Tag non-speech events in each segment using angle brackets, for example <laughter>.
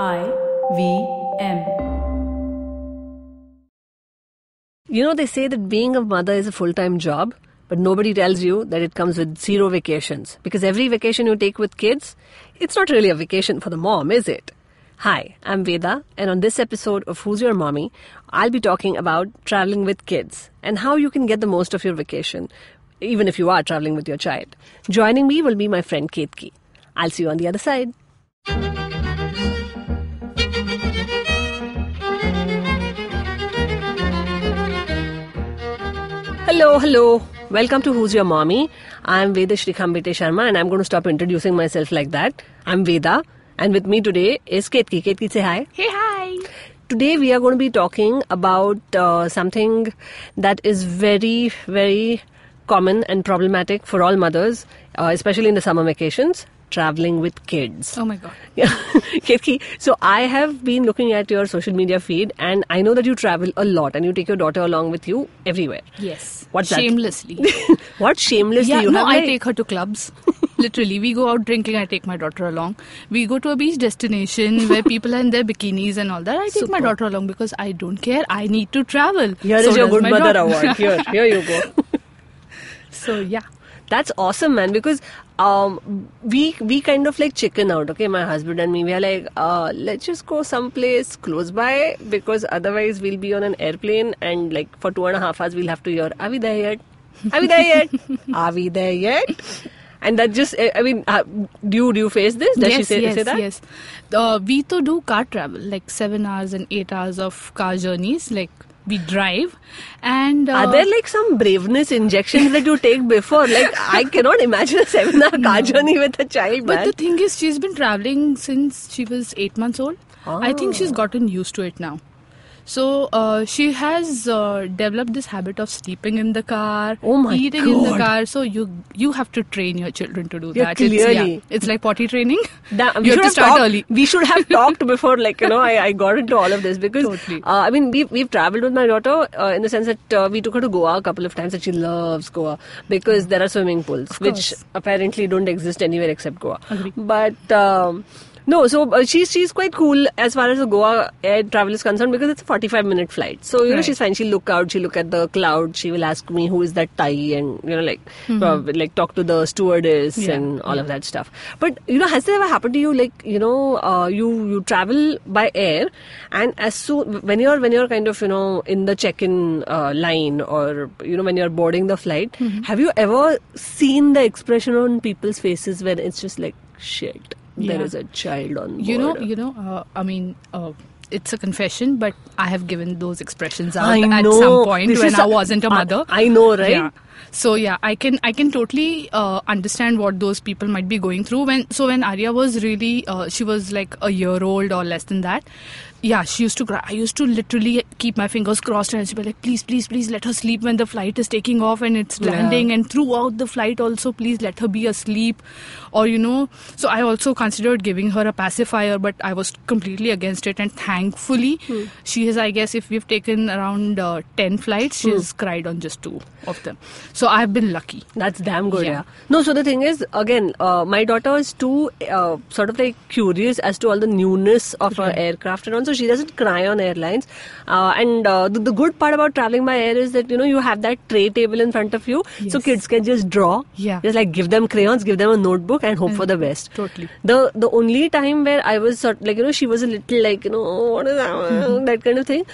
I V M. You know, they say that being a mother is a full time job, but nobody tells you that it comes with zero vacations. Because every vacation you take with kids, it's not really a vacation for the mom, is it? Hi, I'm Veda, and on this episode of Who's Your Mommy, I'll be talking about traveling with kids and how you can get the most of your vacation, even if you are traveling with your child. Joining me will be my friend Ketki. I'll see you on the other side. Hello, hello. Welcome to Who's Your Mommy. I'm Veda Shrikhambete Sharma and I'm going to stop introducing myself like that. I'm Veda and with me today is Ketki. Ketki, say hi. Hey, hi. Today we are going to be talking about uh, something that is very, very common and problematic for all mothers, uh, especially in the summer vacations traveling with kids. Oh my god. <laughs> Yeah, Ketki. So I have been looking at your social media feed, and I know that you travel a lot, and you take your daughter along with you everywhere. Yes. What's that? Shamelessly. <laughs> what shamelessly yeah, you no, have? I like- take her to clubs. Literally, we go out drinking. I take my daughter along. We go to a beach destination <laughs> where people are in their bikinis and all that. I take my daughter along because I don't care. I need to travel. Here is So your good mother award. Here, here you go. so yeah. That's awesome, man. Because um, we we kind of like chicken out. Okay, my husband and me, we are like, uh, let's just go someplace close by because otherwise we'll be on an airplane and like for two and a half hours we'll have to hear, are we there yet? Are we there yet? <laughs> are we there yet? And that just, I mean, uh, do you do you face this? Does yes, she say, yes, say that? yes. Uh, we to do car travel, like seven hours and eight hours of car journeys. Like we drive, and uh, Are there like some braveness injections that you take before? Like I cannot imagine a seven-hour car journey with a child, But man. the thing is, she's been traveling since she was eight months old. I think she's Ah. gotten used to it now. So uh, she has uh, developed this habit of sleeping in the car, Oh my eating in the car. So you you have to train your children to do Yeah, that. It's, clearly. yeah, it's like potty training. <laughs> Da- you have to start talked, early. <laughs> We should have talked <laughs> before, like you know, I, I got into all of this because Totally. uh, I mean we've we've traveled with my daughter uh, in the sense that uh, we took her to Goa a couple of times, and she loves Goa because there are swimming pools which apparently don't exist anywhere except Goa. Agree. But um, no, so uh, she's she's quite cool as far as the Goa air travel is concerned because it's a forty-five minute flight. So you know she's fine. She'll look out, she'll look at the cloud, she will ask me who is that Thai, and you know like uh, like talk to the stewardess Mm-hmm. Yeah, and all of that stuff. But you know, has that ever happened to you? Like you know, uh, you you travel by air, and as soon when you're when you're kind of you know in the check-in uh, line or you know when you're boarding the flight, Mm-hmm. have you ever seen the expression on people's faces when it's just like shit? There Yeah. is a child on board. You know, you know. Uh, I mean. Uh, it's a confession, but I have given those expressions out I at some point This when I wasn't a mother. I know, right? Yeah. So yeah, I can I can totally uh, understand what those people might be going through. When so when Arya was really uh, she was like a year old or less than that. Yeah, she used to cry. I used to literally keep my fingers crossed and she'd be like, please, please, please let her sleep when the flight is taking off and it's Yeah. landing. And throughout the flight, also, please let her be asleep. Or, you know, so I also considered giving her a pacifier, but I was completely against it. And thankfully, Hmm. she has, I guess, if we've taken around uh, 10 flights, Hmm. she's cried on just two of them. So I've been lucky. That's damn good, yeah. Yeah. No, so the thing is, again, uh, my daughter is too uh, sort of like curious as to all the newness of our aircraft and on, so she doesn't cry on airlines. Uh, and uh, the, the good part about traveling by air is that you know you have that tray table in front of you, so kids can just draw. Yeah. Just like give them crayons, give them a notebook, and hope for the best. Totally. The the only time where I was sort like you know she was a little like you know "Oh, what is that Mm-hmm. that kind of thing.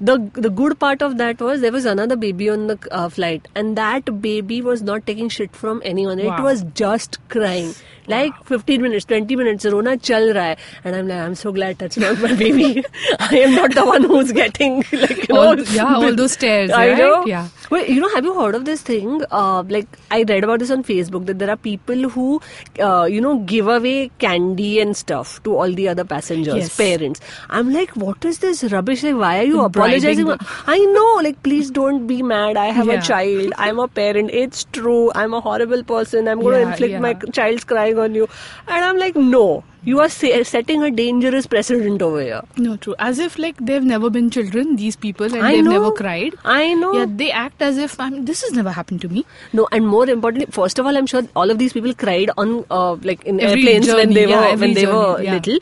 The the good part of that was there was another baby on the uh, flight, and that baby was not taking shit from anyone. It was just crying. Like 15 minutes, 20 minutes, Rona chal raha hai. And I'm like, I'm so glad that's not my baby. <laughs> I am not the one who's getting, <laughs> like, you All know. yeah, all <laughs> those stares, I right? know. Yeah. Wait, you know, have you heard of this thing? Uh, like, I read about this on Facebook that there are people who, uh, you know, give away candy and stuff to all the other passengers, Yes. parents. I'm like, what is this rubbish? Like, why are you apologizing? I know, like, please don't be mad. I have a child. I'm a parent. It's true. I'm a horrible person. I'm going to Yeah, inflict my child's crying on you. And I'm like, no. You are sa- setting a dangerous precedent over here. No, true. As if like they've never been children, these people, and I they've know. never cried. I know. Yeah, they act as if I mean, this has never happened to me. No, and more importantly, first of all, I'm sure all of these people cried on uh, like in Every airplanes when they were yeah, when they were journey, yeah. little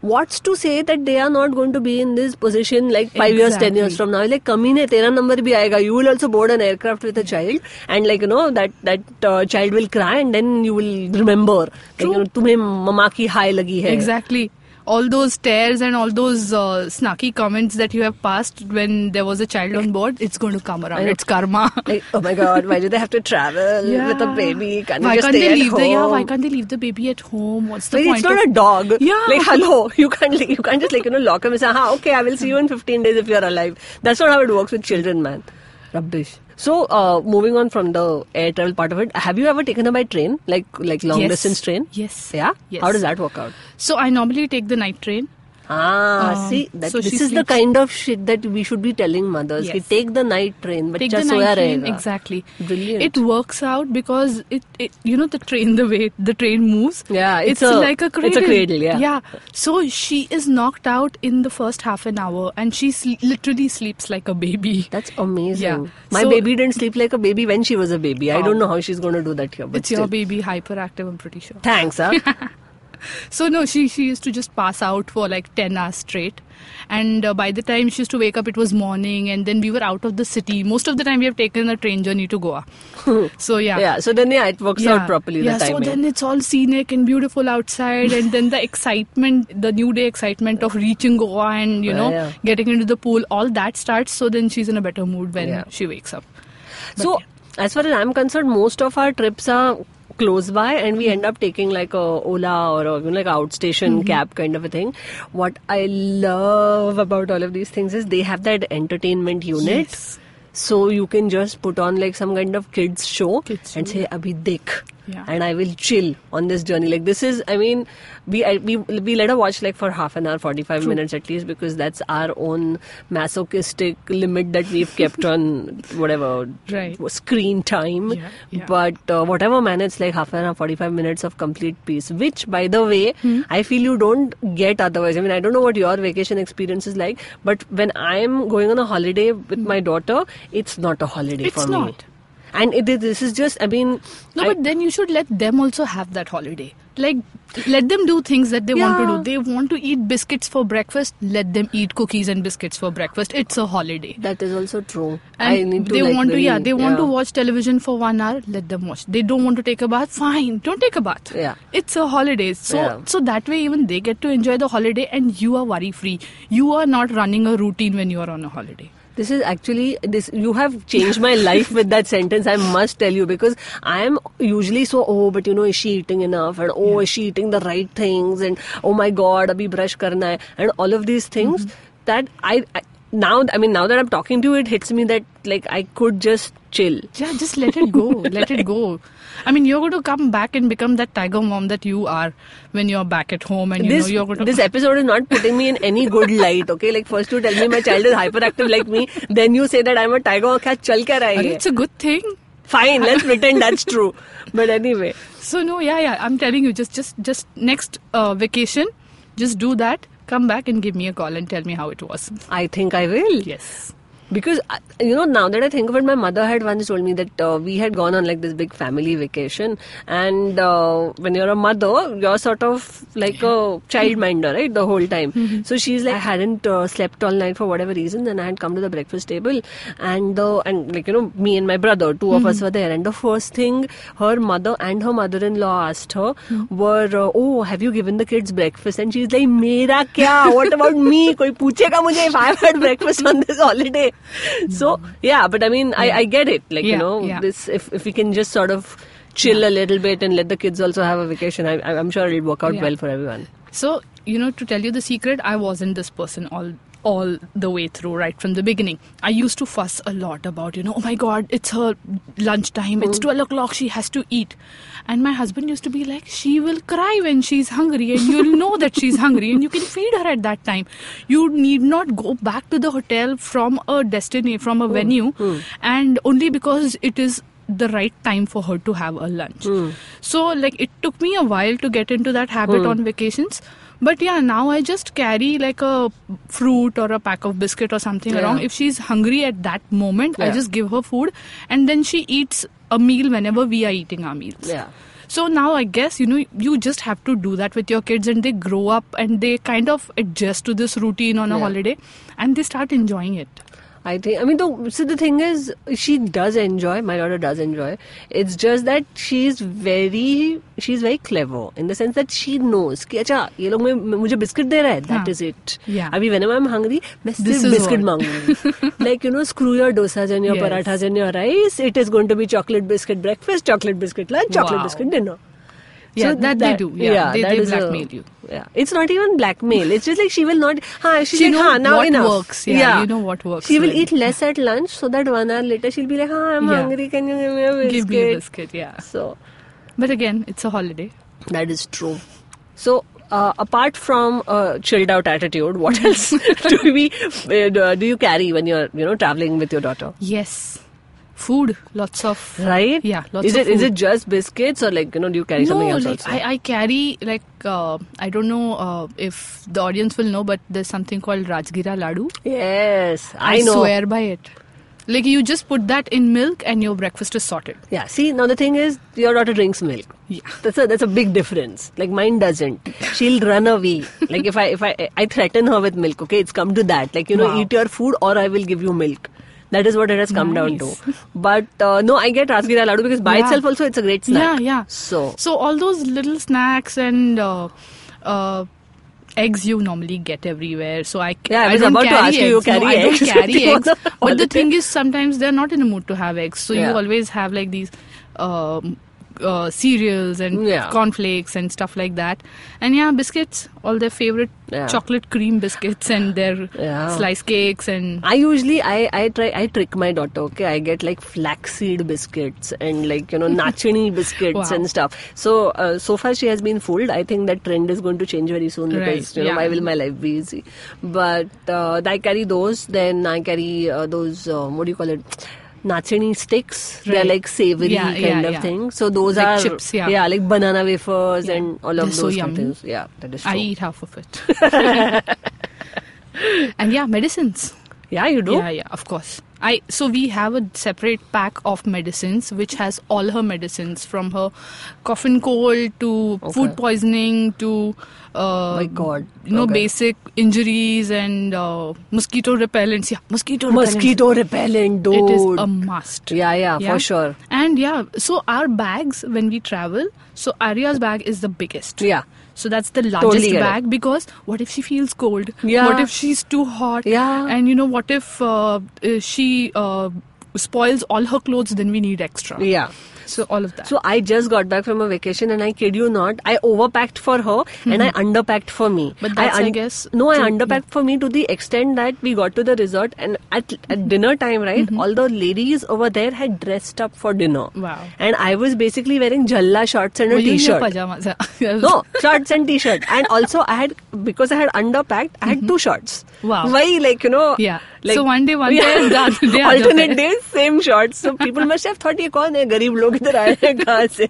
what's to say that they are not going to be in this position like five exactly. years, ten years from now? Like, kamine tera number bhi aayega. You will also board an aircraft with a child, and like you know that that uh, child will cry, and then you will remember. True. Like, you know, tumhe mama ki high lagi hai. Exactly. All those stares and all those uh, snarky comments that you have passed when there was a child on board, it's going to come around. It's karma. Like, oh my god, why do they have to travel <laughs> with a baby? Can't why they just can't stay they at leave home? the yeah? Why can't they leave the baby at home? What's the Like, point? it's not of- a dog. Yeah. Like, hello, you can't, you can't just like, you know, lock him and say, ah, okay, I will see you in 15 days if you're alive. That's not how it works with children, man. Rubbish. So, uh, moving on from the air travel part of it, have you ever taken a by train? Like, like long Yes. distance train? Yes. Yeah? Yes. How does that work out? So I normally take the night train. Ah, um, see, that, so this is the kind of shit that we should be telling mothers. Yes. Take the night train. Take the night train, exactly. Brilliant. It works out because it, it, you know, the train, the way the train moves. Yeah, it's, it's a, like a cradle. It's a cradle, yeah. Yeah. So she is knocked out in the first half an hour and she sl- literally sleeps like a baby. That's amazing. Yeah. My so, baby didn't sleep like a baby when she was a baby. I don't oh. know how she's going to do that here. But it's still. your baby hyperactive, I'm pretty sure. Thanks, huh? <laughs> <laughs> So no, she she used to just pass out for like ten hours straight, and uh, by the time she used to wake up, it was morning, and then we were out of the city. Most of the time, we have taken a train journey to Goa. <laughs> so yeah. yeah. So then, yeah, it works out properly. Yeah, the so then it's all scenic and beautiful outside, and then the <laughs> excitement, the new day excitement of reaching Goa and you know Yeah, yeah. getting into the pool, all that starts. So then she's in a better mood when Yeah. she wakes up. But So, as far as I'm concerned, most of our trips are close by and we end up taking like a Ola or a, like outstation Mm-hmm. cab kind of a thing. What I love about all of these things is they have that entertainment unit. Yes. So you can just put on like some kind of kids show Kids and show, say Abhi dekh Yeah. and I will chill on this journey. Like this is, I mean, we I, we we let her watch like for half an hour, forty five minutes at least because that's our own masochistic limit that we've kept on <laughs> whatever Right. screen time. Yeah, yeah. But uh, whatever man, it's like half an hour, forty five minutes of complete peace. Which, by the way, Hmm. I feel you don't get otherwise. I mean, I don't know what your vacation experience is like, but when I'm going on a holiday with my daughter, it's not a holiday It's for me. Not. And it, this is just, I mean, No, I- but then you should let them also have that holiday. Like, let them do things that they want to do. They want to eat biscuits for breakfast. Let them eat cookies and biscuits for breakfast. It's a holiday. that is also true. And I need to they like, want to, yeah, they want to watch television for one hour. Let them watch. They don't want to take a bath. Fine, don't take a bath. Yeah. it's a holiday. So, Yeah. so that way even they get to enjoy the holiday, and you are worry free. You are not running a routine when you are on a holiday. This is actually this. You have changed my <laughs> life with that sentence. I must tell you because I am usually so oh, but you know, is she eating enough? And oh, is she eating the right things? And oh my God, abhi brush karna hai. And all of these things Mm-hmm. that I, I now. I mean, now that I'm talking to you, it hits me that like I could just chill. Yeah, just let it go. <laughs> let like, it go. I mean, you're going to come back and become that tiger mom that you are when you're back at home and you this, know you're going to. This episode is not putting me in any good light, okay? Like, first you tell me my child is hyperactive like me, then you say that I'm a tiger. Chal kya rahi. It's a good thing. Fine, let's pretend that's true. But anyway. So, no, yeah, yeah. I'm telling you, just, just, just next uh, vacation, just do that. Come back and give me a call and tell me how it was. I think I will. Yes because uh, you know now that i think of it my mother had once told me that uh, we had gone on like this big family vacation. And uh, when you're a mother you're sort of like a childminder right the whole time. Mm-hmm. so she's like i hadn't uh, slept all night for whatever reason. And i had come to the breakfast table. And the and like you know me and my brother two of mm-hmm. us were there. And the first thing her mother and her mother-in-law asked her mm-hmm. were uh, oh have you given the kids breakfast? And she's like mera kya what about me? koi puchega mujhe if i had breakfast on this holiday. <laughs> So yeah, but I mean, I, I get it. Like you know, yeah. this if if we can just sort of chill a little bit and let the kids also have a vacation, I, I'm sure it'll work out Yeah. well for everyone. So, you know, to tell you the secret, I wasn't this person all all the way through right from the beginning. I used to fuss a lot about, you know, oh my god, it's her lunchtime, it's hmm. 12 o'clock, she has to eat. And my husband used to be like, she will cry when she's hungry, and you'll know that she's hungry, and you can feed her at that time. You need not go back to the hotel from a destiny, from a hmm. venue, hmm. and only because it is the right time for her to have a lunch. So, like, it took me a while to get into that habit on vacations. But yeah, now I just carry like a fruit or a pack of biscuit or something Yeah. along. If she's hungry at that moment, I just give her food and then she eats a meal whenever we are eating our meals. Yeah. So now I guess you know you just have to do that with your kids, and they grow up and they kind of adjust to this routine on a Yeah. holiday, and they start enjoying it. I think. I mean, the, so the thing is, she does enjoy. My daughter does enjoy. It's just that she's very, she's very clever in the sense that she knows कि अच्छा ये लोग मैं मुझे biscuit दे रहा है. That हाँ. is it. Yeah. अभी whenever I'm hungry, मैं This सिर्फ is biscuit what. मांगूंगी. like you know, screw your dosas and your Yes. parathas and your rice. It is going to be chocolate biscuit breakfast, chocolate biscuit lunch, chocolate Wow. biscuit dinner. Yeah, that they do. Yeah, they- that they is a- blackmail you. Yeah, it's not even blackmail. It's just like she will not. Haan, she's She like, haan, now what enough. works, yeah, you know what works She will eat less at lunch so that one hour later she'll be like, "Haan, I'm Yeah. hungry. Can you give me a biscuit?" Give me a biscuit, yeah. So But again, it's a holiday. that is true. So. Uh, apart from uh, chilled out attitude, what else <laughs> do we uh, do you carry when you're you know traveling with your daughter? Yes, food, lots of. Right? Yeah, lots is of it is it just biscuits or like you know do you carry something else like also? I, I carry like uh, I don't know uh, if the audience will know, but there's something called Rajgira Ladu. yes, I, I, know. swear by it. Like you just put that in milk and your breakfast is sorted. Yeah. See, now the thing is, your daughter drinks milk. Yeah. That's a that's a big difference. Like mine doesn't. She'll run away. like if I if I I threaten her with milk. Okay, it's come to that. Like you know, Wow. eat your food or I will give you milk. That is what it has come down to. But uh, no, I get rajgira ladu because by Yeah. itself also it's a great snack. Yeah, yeah. So So all those little snacks and uh, uh, eggs you normally get everywhere. So I Yeah, I was about to ask you, you carry no, I don't <laughs> carry with you on eggs. the But the <laughs> thing is, sometimes they're not in a mood to have eggs. So Yeah. you always have like these. Um, uh, cereals and Yeah. cornflakes and stuff like that, and yeah, biscuits, all their favorite Yeah. chocolate cream biscuits and their Yeah. slice cakes and I usually I I try I trick my daughter. Okay, I get like flaxseed biscuits and like you know <laughs> nachini biscuits Wow. and stuff. So uh, so far she has been fooled. I think that trend is going to change very soon because Right, you know why will my life be easy? But uh, I carry those. Then I carry uh, those um, what do you call it? Nachini sticks. They're like savory Yeah, kind yeah, of yeah. thing. So those Like are chips, yeah. like banana wafers Yeah. and all of They're those kind of yummy. things. Yeah, that is true. I eat half of it. <laughs> <laughs> and yeah, medicines. Yeah, you do. Yeah, yeah, of course. I so we have a separate pack of medicines which has all her medicines from her cough and cold to Okay. food poisoning to uh, My God. you know Okay. basic injuries and uh, mosquito repellents. Yeah, mosquito repellents. Mosquito repellent, dude. It is a must. Yeah, yeah, for sure. And yeah, so our bags when we travel, so Arya's bag is the biggest. Yeah. So that's the largest Totally get it. bag because what if she feels cold? Yeah. What if she's too hot? Yeah. And you know what if uh, uh, she uh, spoils all her clothes? Then we need extra. Yeah. So all of that. So I just got back from a vacation and I kid you not, I overpacked for her hmm. and I underpacked for me. But that's, I un- guess, No, I to- underpacked for me to the extent that we got to the resort and at, at dinner time, right, mm-hmm. all the ladies over there had dressed up for dinner. Wow. And I was basically wearing jalla shorts and a Were you in your t-shirt. pajamas? <laughs> No, shorts and t-shirt. And also I had, because I had underpacked, I had mm-hmm. two shorts. Wow. Why, like, you know. Yeah. Like, So one day one <laughs> <laughs> pair, the other day other alternate pair. days, same shorts. So people must have thought, ये कौन है गरीब लोग इधर आए हैं कहाँ से?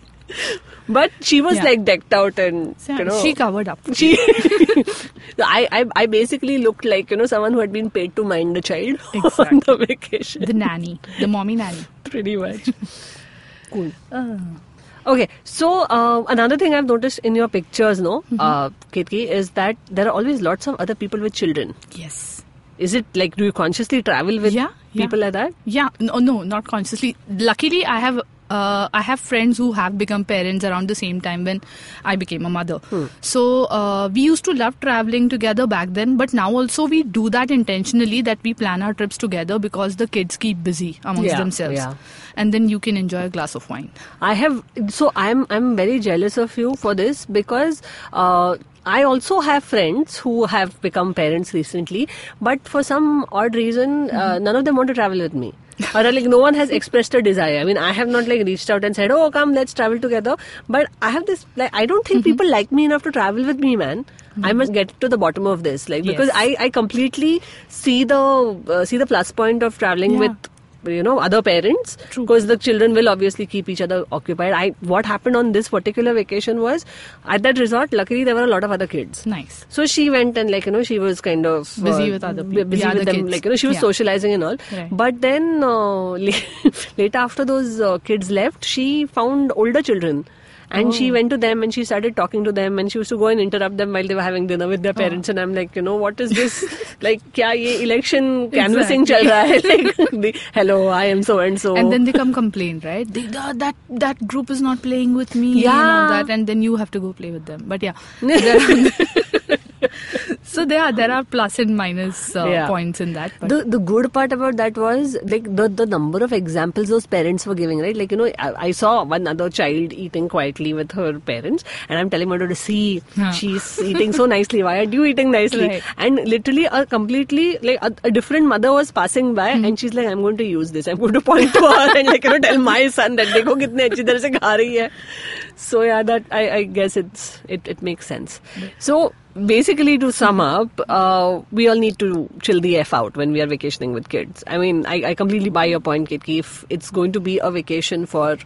But she was Yeah. like decked out and So, you know she covered up. she <laughs> I, I I basically looked like you know someone who had been paid to mind a child on Exactly. the vacation. The nanny, the mommy nanny. Pretty much. cool. Okay, so uh, another thing I've noticed in your pictures, no, Mm-hmm. uh, Ketki, is that there are always lots of other people with children. Yes. Is it like do you consciously travel with Yeah, yeah. people like that? Yeah, no, no, not consciously. Luckily, I have uh, I have friends who have become parents around the same time when I became a mother. So uh, we used to love traveling together back then, but now also we do that intentionally that we plan our trips together because the kids keep busy amongst Yeah, themselves, yeah. and then you can enjoy a glass of wine. I have so I'm I'm very jealous of you for this because uh, I also have friends who have become parents recently, but for some odd reason, uh, none of them want to travel with me. <laughs> or like no one has expressed a desire. I mean, I have not like reached out and said, "Oh, come, let's travel together." But I have this like I don't think people like me enough to travel with me, man. I must get to the bottom of this, like because Yes. I I completely see the uh, see the plus point of traveling Yeah. with you know other parents True. because the children will obviously keep each other occupied i what happened on this particular vacation was at that resort luckily there were a lot of other kids Nice. so she went and like you know she was kind of Busy uh, with other people, busy yeah, with them kids. like you know she was Yeah. socializing and all Right. but then uh, <laughs> later after those uh, kids left she found older children And she Oh. went to them and she started talking to them and she used to go and interrupt them while they were having dinner with their Oh. parents. And I'm like, you know, what is this? <laughs> like, kya ye election canvassing Exactly. chal raha hai? <laughs> Like, the, hello, I am so and so. And then they come complain, right? They, "Ah, that that group is not playing with me. and all that, and then you have to go play with them. But yeah, <laughs> so there are there are plus and minus uh, Yeah. points in that. But the the good part about that was like the the number of examples those parents were giving right like you know I, I saw one other child eating quietly with her parents and i'm telling my daughter see Huh. she's eating so nicely why aren't you eating nicely Right. and literally a completely like a, a different mother was passing by Hmm. and she's like i'm going to use this i'm going to point to her and like you know tell my son that देखो कितने अच्छी तरह से खा रही है so yeah that i i guess it's it it makes sense so basically to sum up uh, we all need to chill the f out when we are vacationing with kids. I mean i, I completely buy your point Ketki if it's going to be a vacation for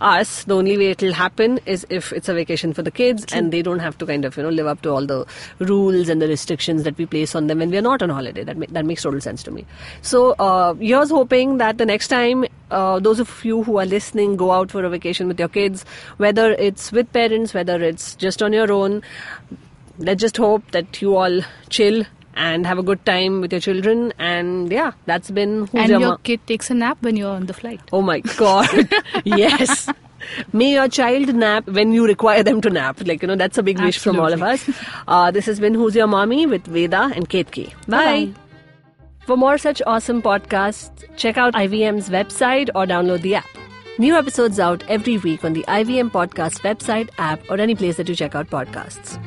us the only way it'll happen is if it's a vacation for the kids and they don't have to kind of you know live up to all the rules and the restrictions that we place on them when we're not on holiday. That, ma- that makes total sense to me. So uh, here's hoping that the next time uh, those of you who are listening go out for a vacation with your kids whether it's with parents whether it's just on your own let's just hope that you all chill and have a good time with your children. And yeah that's been who's and your ma- kid takes a nap when you're on the flight. oh my god. <laughs> Yes. May your child nap when you require them to nap. Like you know that's a big wish from all of us. Uh, this has been who's your mommy with veda and ketki bye. Bye-bye. for more such awesome podcasts check out ivm's website or download the app. New episodes out every week on the IVM Podcast website, app, or any place that you check out podcasts.